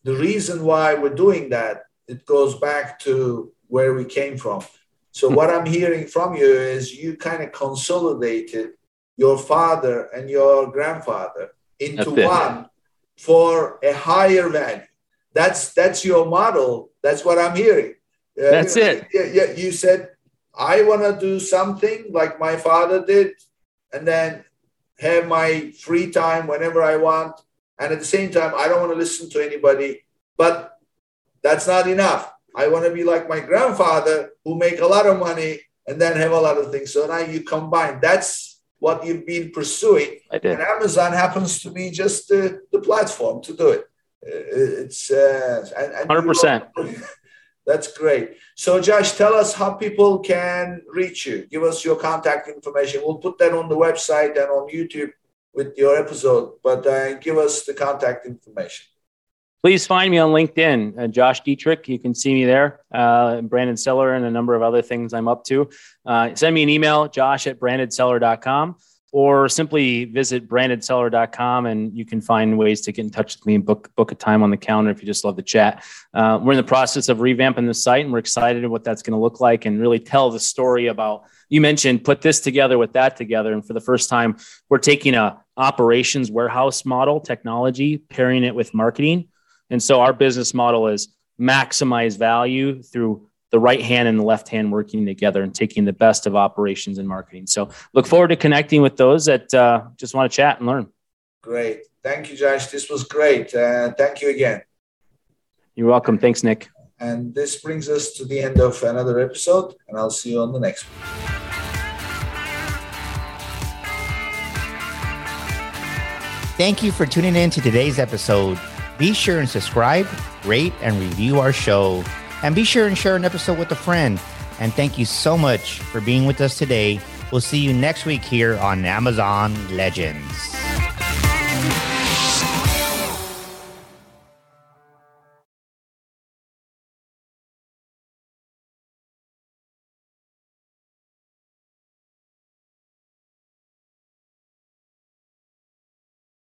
the reason why we're doing that, it goes back to where we came from. So what I'm hearing from you is you kind of consolidated your father and your grandfather into one for a higher value. That's that's your model. That's what I'm hearing. Uh, that's it. Yeah, yeah. You said I want to do something like my father did, and then have my free time whenever I want. And at the same time, I don't want to listen to anybody. But that's not enough. I want to be like my grandfather who make a lot of money and then have a lot of things. So now you combine. That's what you've been pursuing. I did. And Amazon happens to be just the, the platform to do it. Uh, it's uh, hundred percent. That's great. So, Josh, tell us how people can reach you. Give us your contact information. We'll put that on the website and on YouTube with your episode, but uh, give us the contact information. Please find me on LinkedIn, uh, Josh Dietrich. You can see me there, uh, Branded Seller, and a number of other things I'm up to. Uh, send me an email, josh at brandedseller.com or simply visit brandedseller.com and you can find ways to get in touch with me and book book a time on the calendar if you just love the chat. Uh, we're in the process of revamping the site and we're excited at what that's going to look like and really tell the story about you mentioned put this together with that together and for the first time we're taking a operations warehouse model technology pairing it with marketing and so our business model is maximize value through the right hand and the left hand working together and taking the best of operations and marketing. So look forward to connecting with those that uh, just want to chat and learn. Great. Thank you, Josh. This was great. Uh, thank you again. You're welcome. Thanks, Nick. And this brings us to the end of another episode, and I'll see you on the next one. Thank you for tuning in to today's episode. Be sure and subscribe, rate, and review our show. And be sure and share an episode with a friend. And thank you so much for being with us today. We'll see you next week here on Amazon Legends.